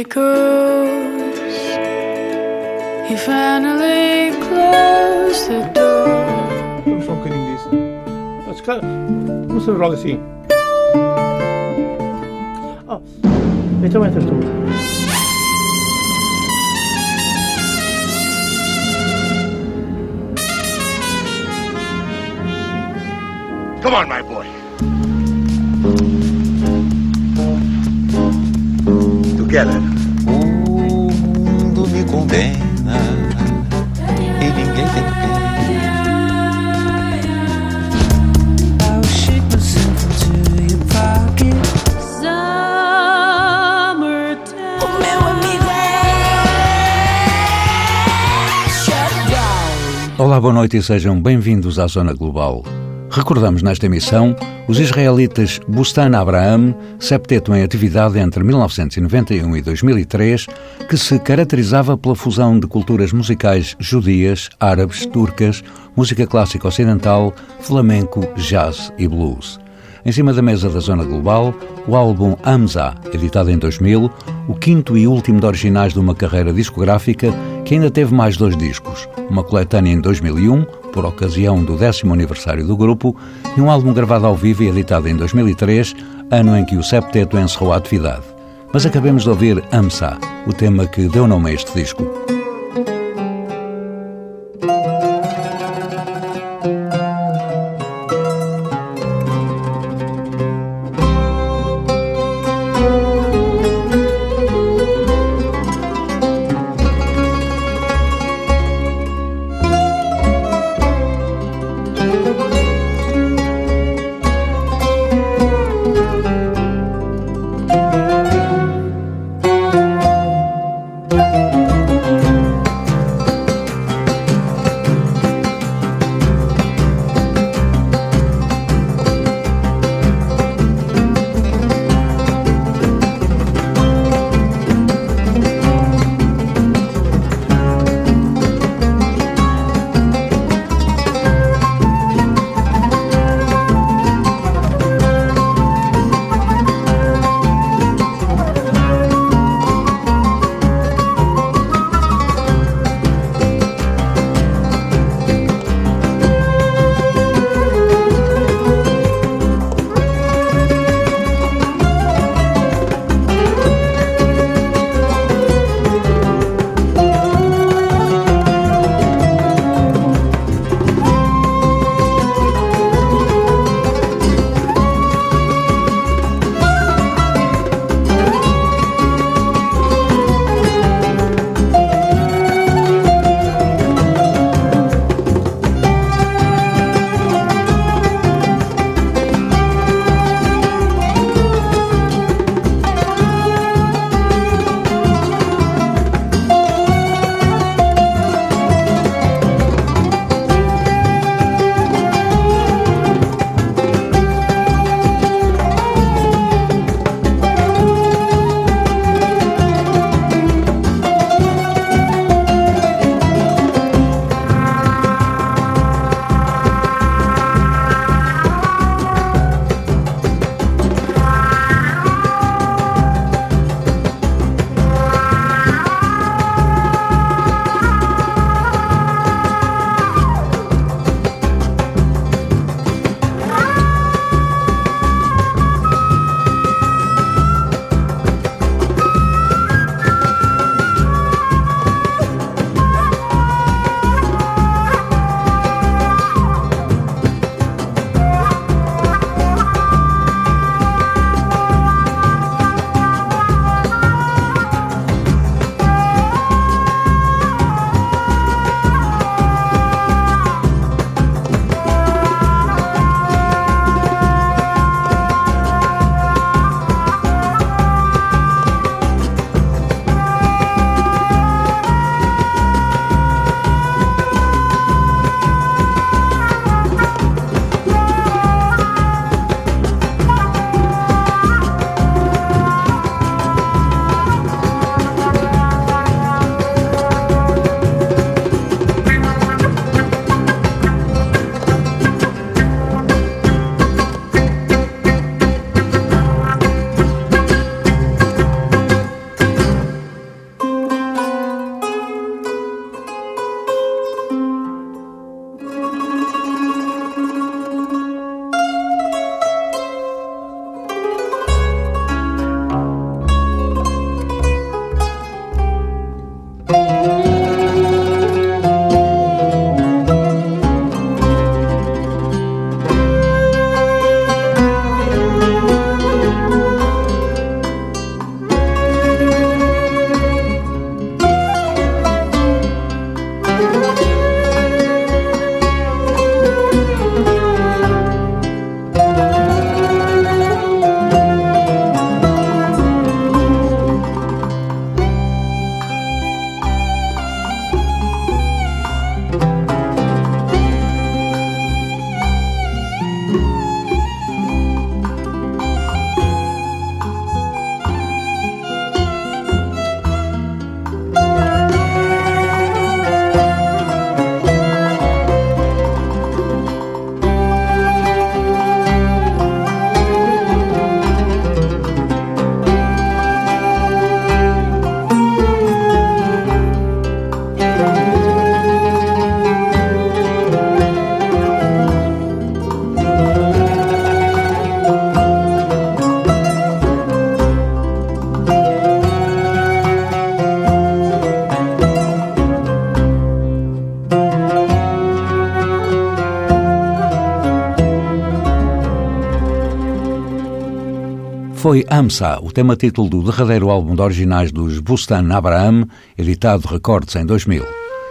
echoes. He finally closed the door. I'm fucking in this. That's kind of. What's the wrong scene? Oh, it's a winter tour. Come on, my boy. Together. Boa noite e sejam bem-vindos à Zona Global. Recordamos nesta emissão os israelitas Bustan Abraham, septeto em atividade entre 1991 e 2003, que se caracterizava pela fusão de culturas musicais judias, árabes, turcas, música clássica ocidental, flamenco, jazz e blues. Em cima da mesa da Zona Global, o álbum Hamza, editado em 2000, o quinto e último de originais de uma carreira discográfica que ainda teve mais dois discos, uma coletânea em 2001, por ocasião do décimo aniversário do grupo, e um álbum gravado ao vivo e editado em 2003, ano em que o septeto encerrou a atividade. Mas acabemos de ouvir Hamza, o tema que deu nome a este disco. Foi Amsa, o tema-título do derradeiro álbum de originais dos Bustan Abraham, editado Recordes em 2000.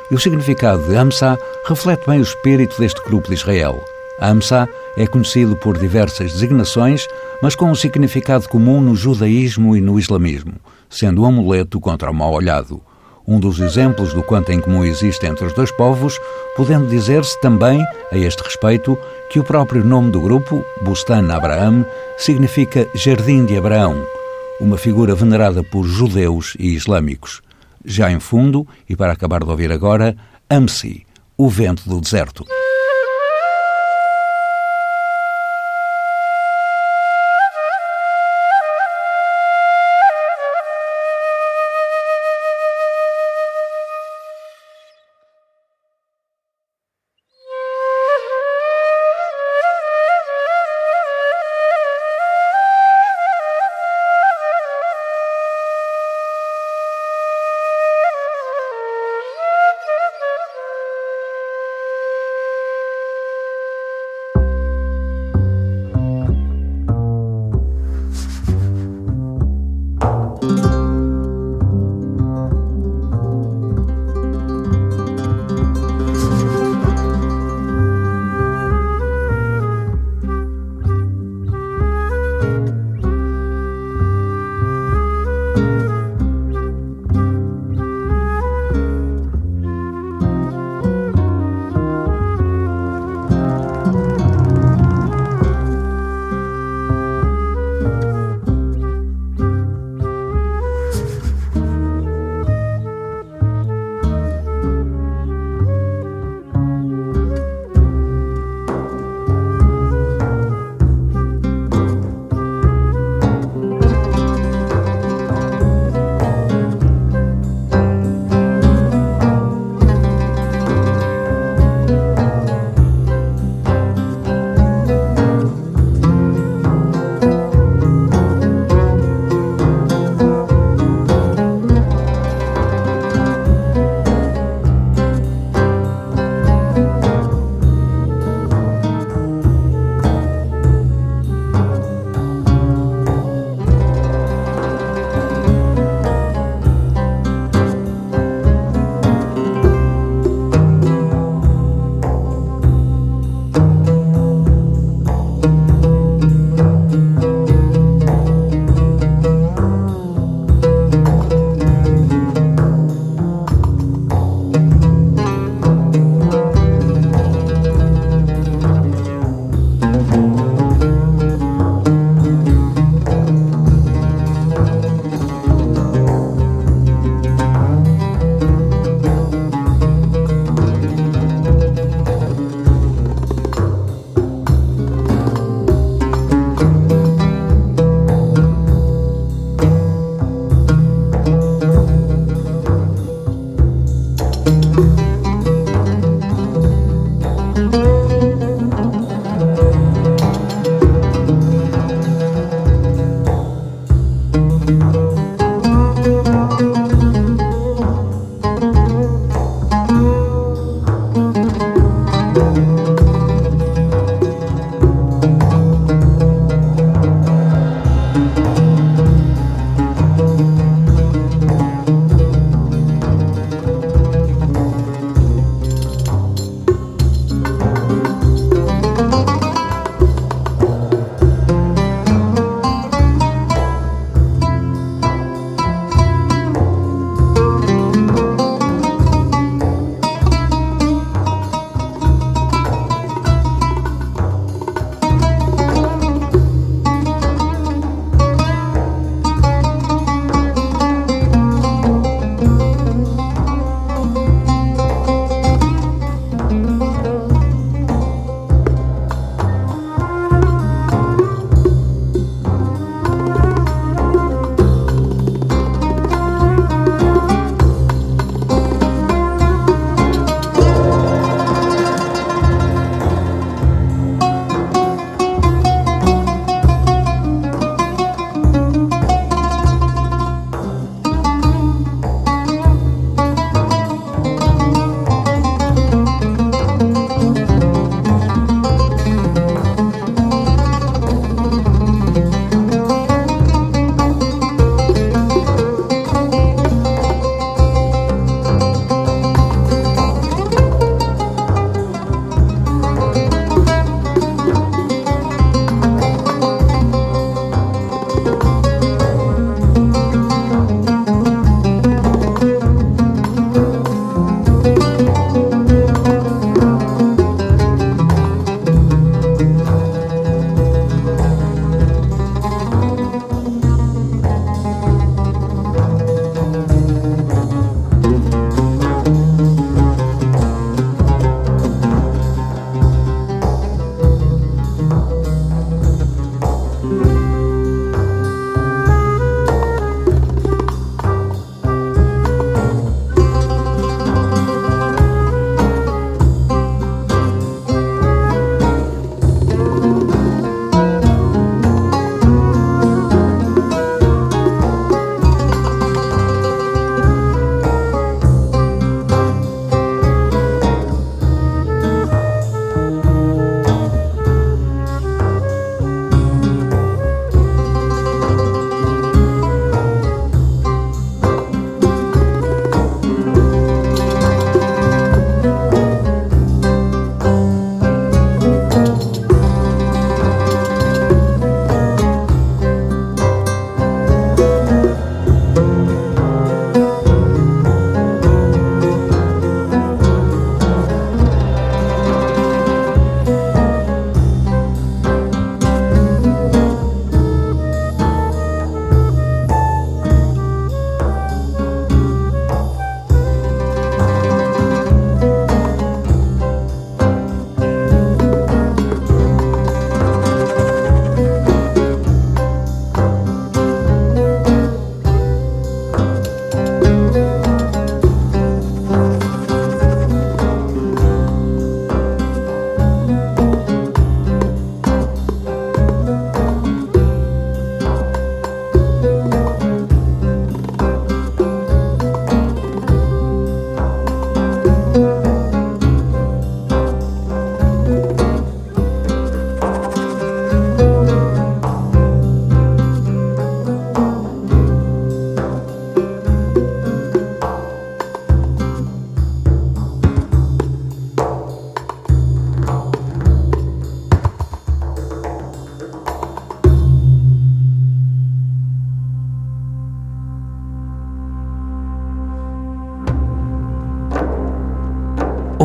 E o significado de Amsa reflete bem o espírito deste grupo de Israel. Amsa é conhecido por diversas designações, mas com um significado comum no judaísmo e no islamismo, sendo um amuleto contra o mal olhado. Um dos exemplos do quanto em comum existe entre os dois povos, podendo dizer-se também, a este respeito, que o próprio nome do grupo, Bustan Abraham, significa Jardim de Abraão, uma figura venerada por judeus e islâmicos. Já em fundo, e para acabar de ouvir agora, Amsi, o vento do deserto.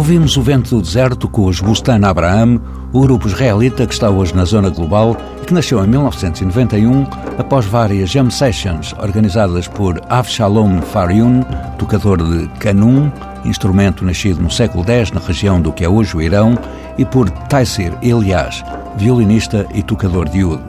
Ouvimos o Vento do Deserto com os Bustan Abraham, o grupo israelita que está hoje na zona global e que nasceu em 1991 após várias jam sessions organizadas por Avshalom Faryun, tocador de kanun, instrumento nascido no século X na região do que é hoje o Irão, e por Taisir Elias, violinista e tocador de oud.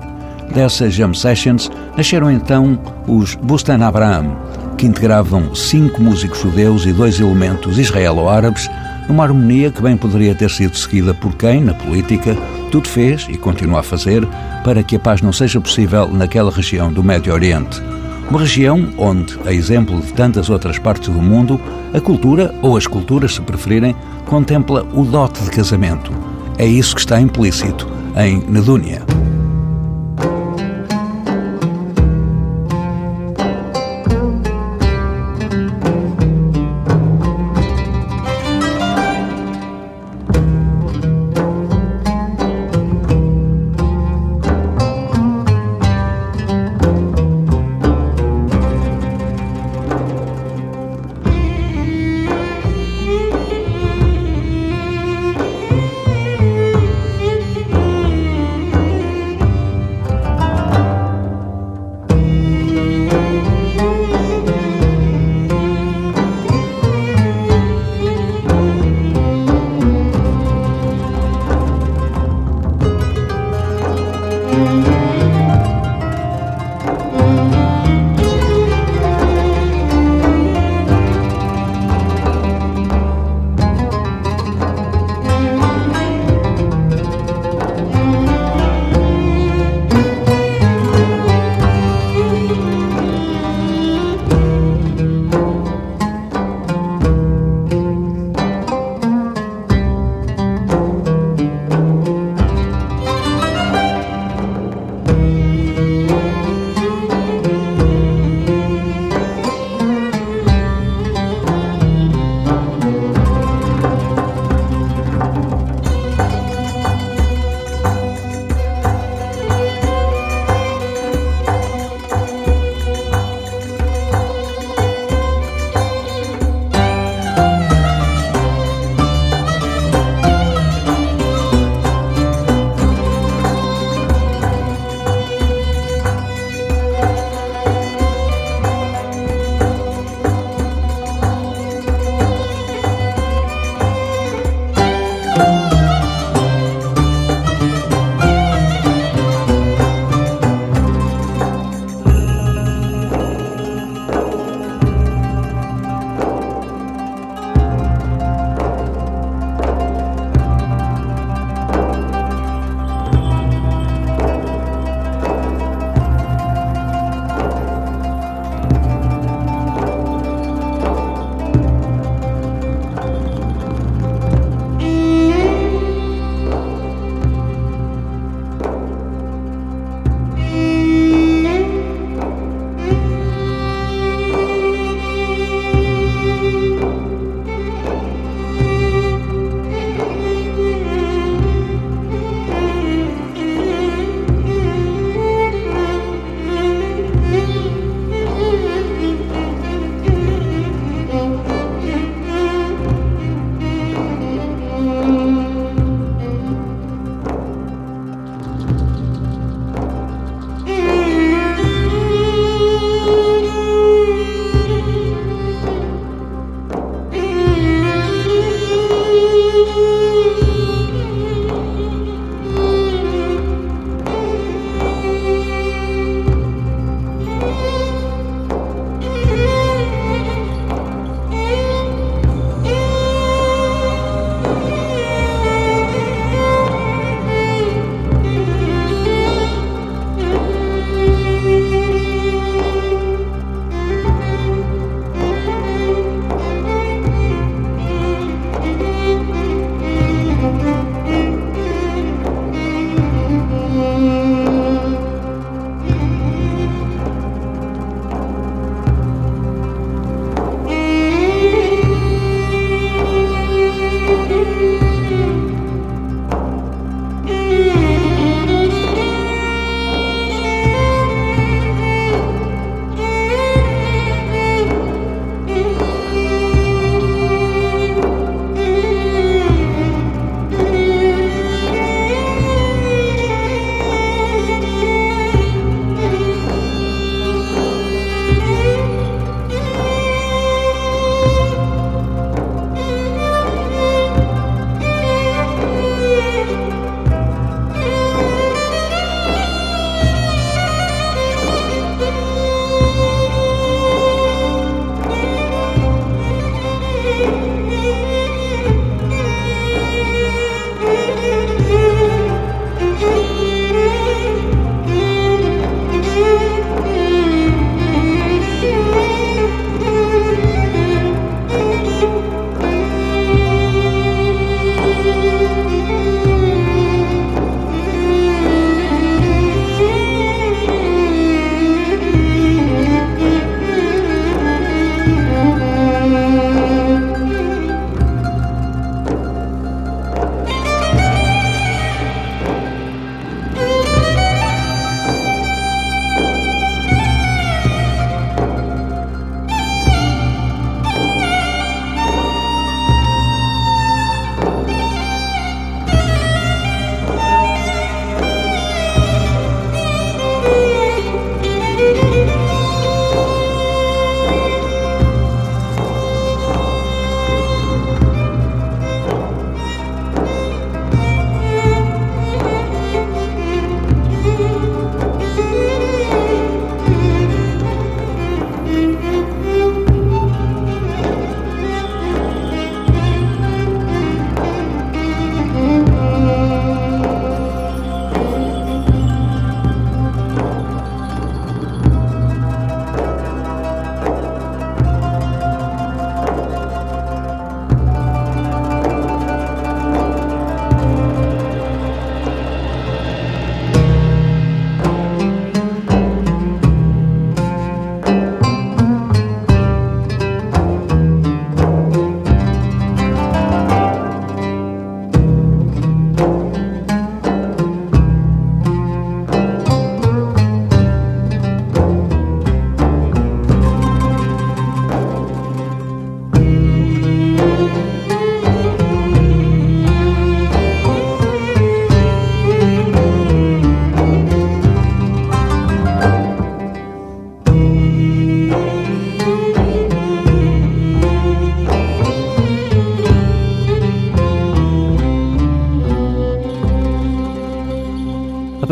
Dessas jam sessions nasceram então os Bustan Abraham, que integravam cinco músicos judeus e dois elementos israelo-árabes numa harmonia que bem poderia ter sido seguida por quem, na política, tudo fez e continua a fazer para que a paz não seja possível naquela região do Médio Oriente. Uma região onde, a exemplo de tantas outras partes do mundo, a cultura, ou as culturas se preferirem, contempla o dote de casamento. É isso que está implícito em Nedúnia.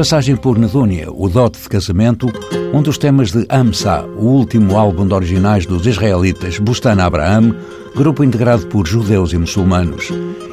Passagem por Nedúnia, o dote de casamento, um dos temas de Amsa, o último álbum de originais dos israelitas Bustan Abraham, grupo integrado por judeus e muçulmanos.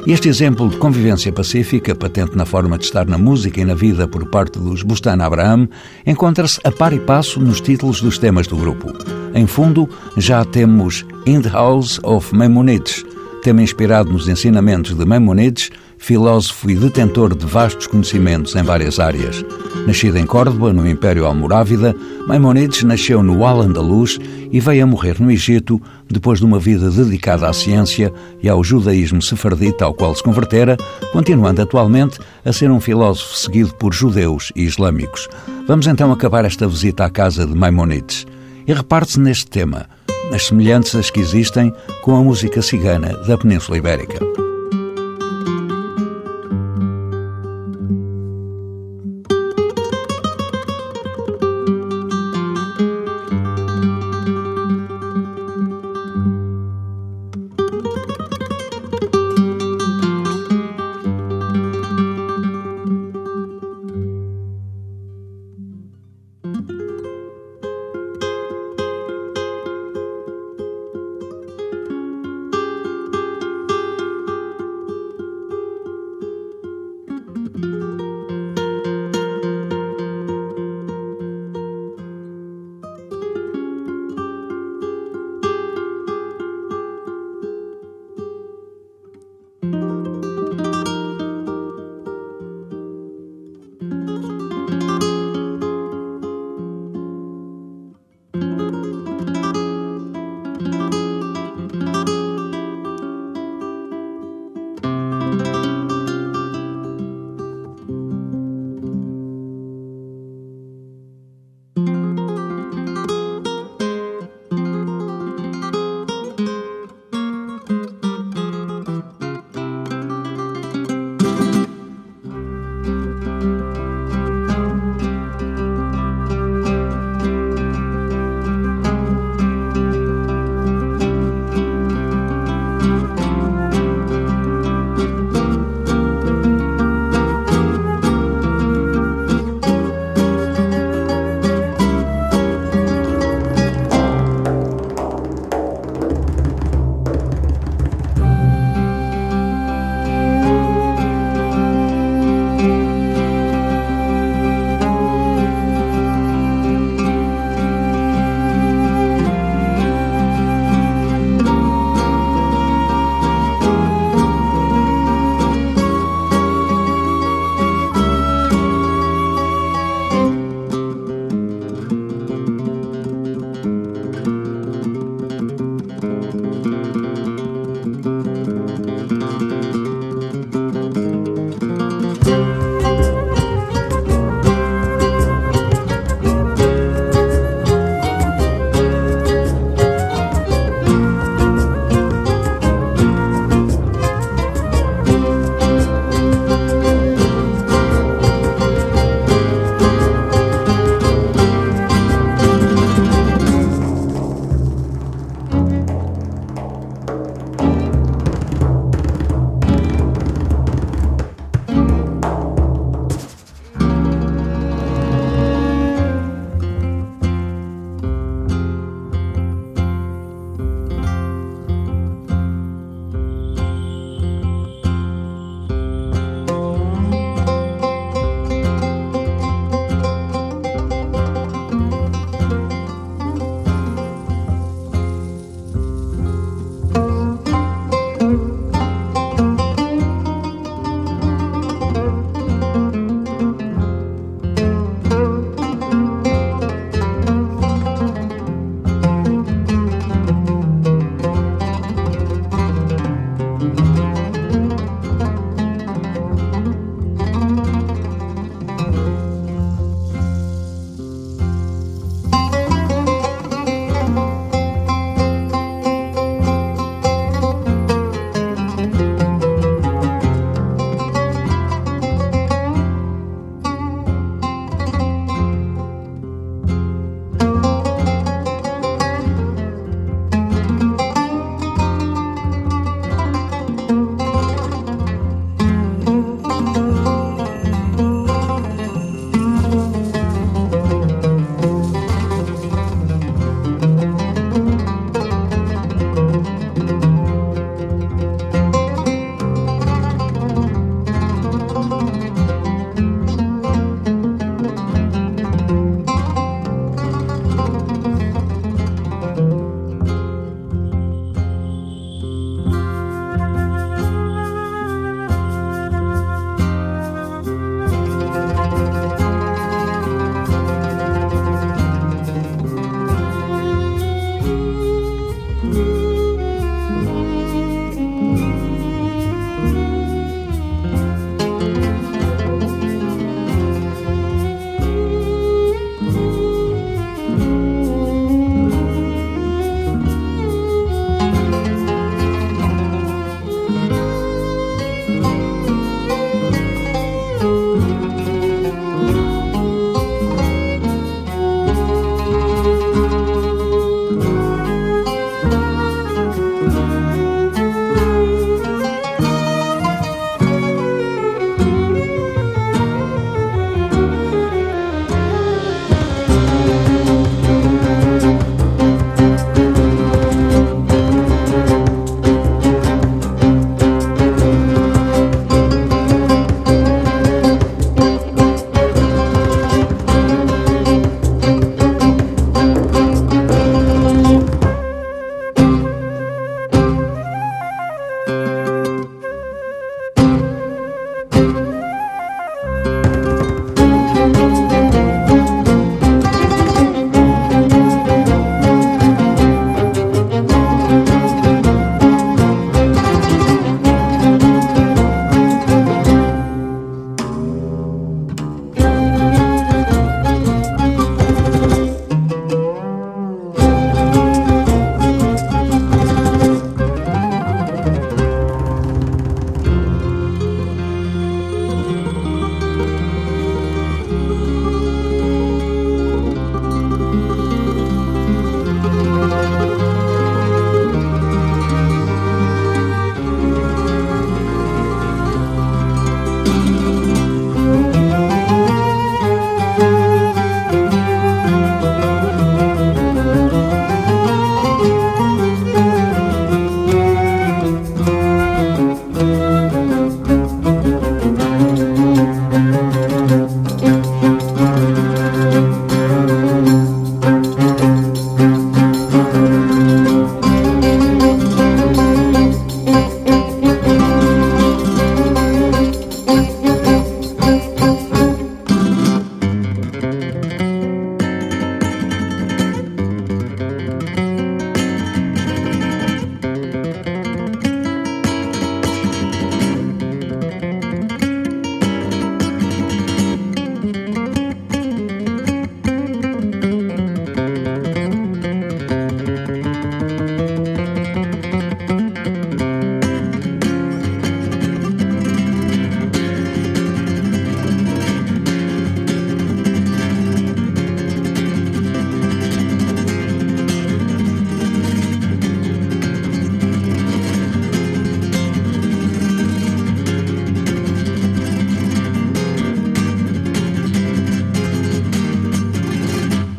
Este exemplo de convivência pacífica, patente na forma de estar na música e na vida por parte dos Bustan Abraham, encontra-se a par e passo nos títulos dos temas do grupo. Em fundo, já temos In the House of Maimonides, tema inspirado nos ensinamentos de Maimonides, filósofo e detentor de vastos conhecimentos em várias áreas. Nascido em Córdoba, no Império Almorávida, Maimonides nasceu no Al-Andalus e veio a morrer no Egito depois de uma vida dedicada à ciência e ao judaísmo sefardita ao qual se convertera, continuando atualmente a ser um filósofo seguido por judeus e islâmicos. Vamos então acabar esta visita à casa de Maimonides. E reparte-se neste tema, nas semelhanças que existem com a música cigana da Península Ibérica.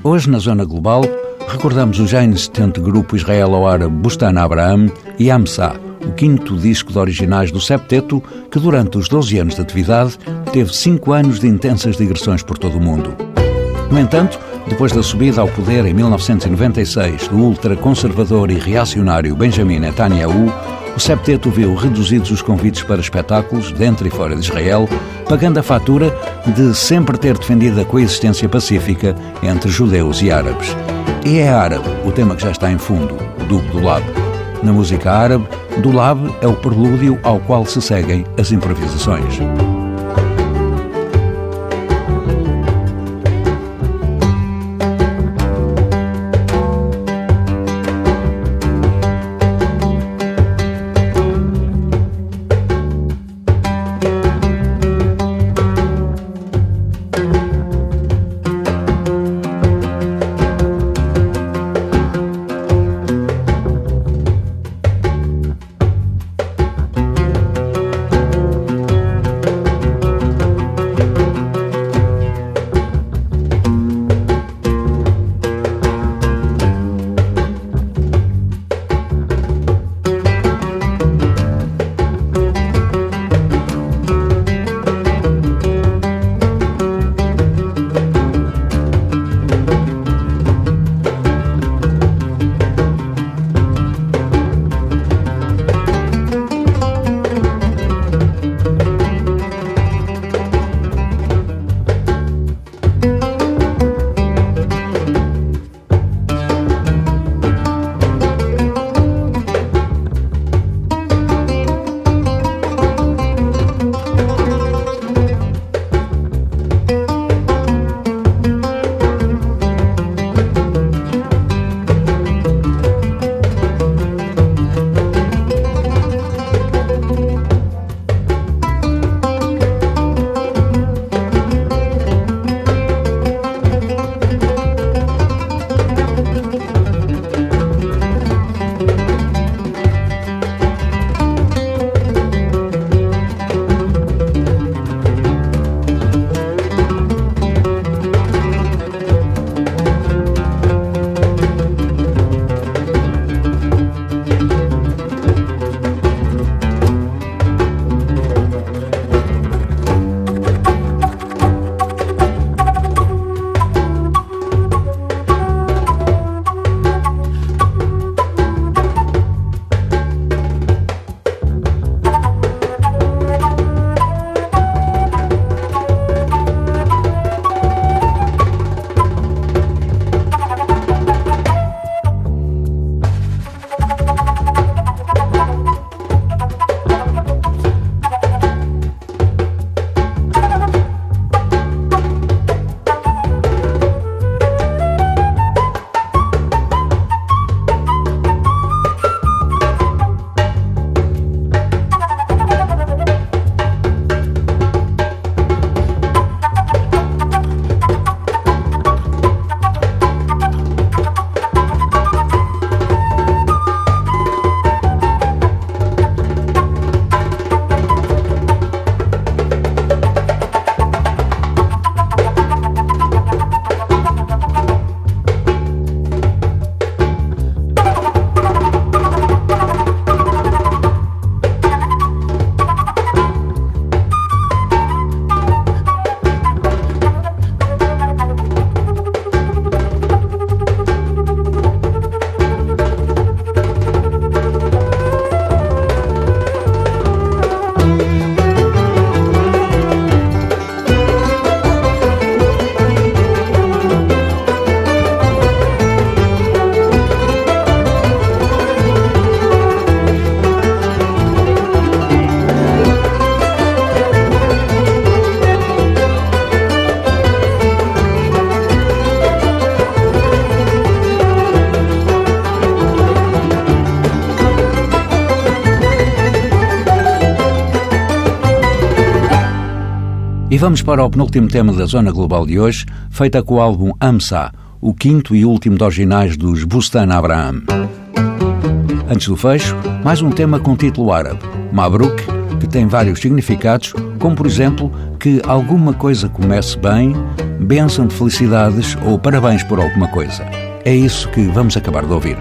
Hoje, na Zona Global, recordamos o já inexistente grupo israelo-árabe Bustan Abraham e Amsa, o quinto disco de originais do septeto, que durante os 12 anos de atividade teve cinco anos de intensas digressões por todo o mundo. No entanto, depois da subida ao poder em 1996 do ultraconservador e reacionário Benjamin Netanyahu, septeto viu reduzidos os convites para espetáculos dentro e fora de Israel, pagando a fatura de sempre ter defendido a coexistência pacífica entre judeus e árabes. E é árabe o tema que já está em fundo, do Dulab. Na música árabe, Dulab é o prelúdio ao qual se seguem as improvisações. Vamos para o penúltimo tema da Zona Global de hoje, feita com o álbum Amsa, o quinto e último de originais dos Bustan Abraham. Antes do fecho, mais um tema com título árabe, Mabruk, que tem vários significados, como por exemplo que alguma coisa comece bem, bênção de felicidades ou parabéns por alguma coisa. É isso que vamos acabar de ouvir.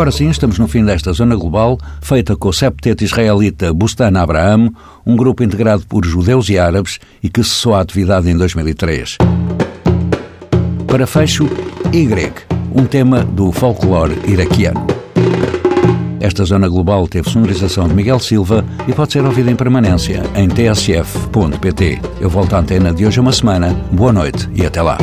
Agora sim, estamos no fim desta zona global, feita com o septeto israelita Bustan Abraham, um grupo integrado por judeus e árabes e que cessou a atividade em 2003. Para fecho, Y, um tema do folclore iraquiano. Esta zona global teve sonorização de Miguel Silva e pode ser ouvida em permanência em tsf.pt. Eu volto à antena de hoje a uma semana. Boa noite e até lá.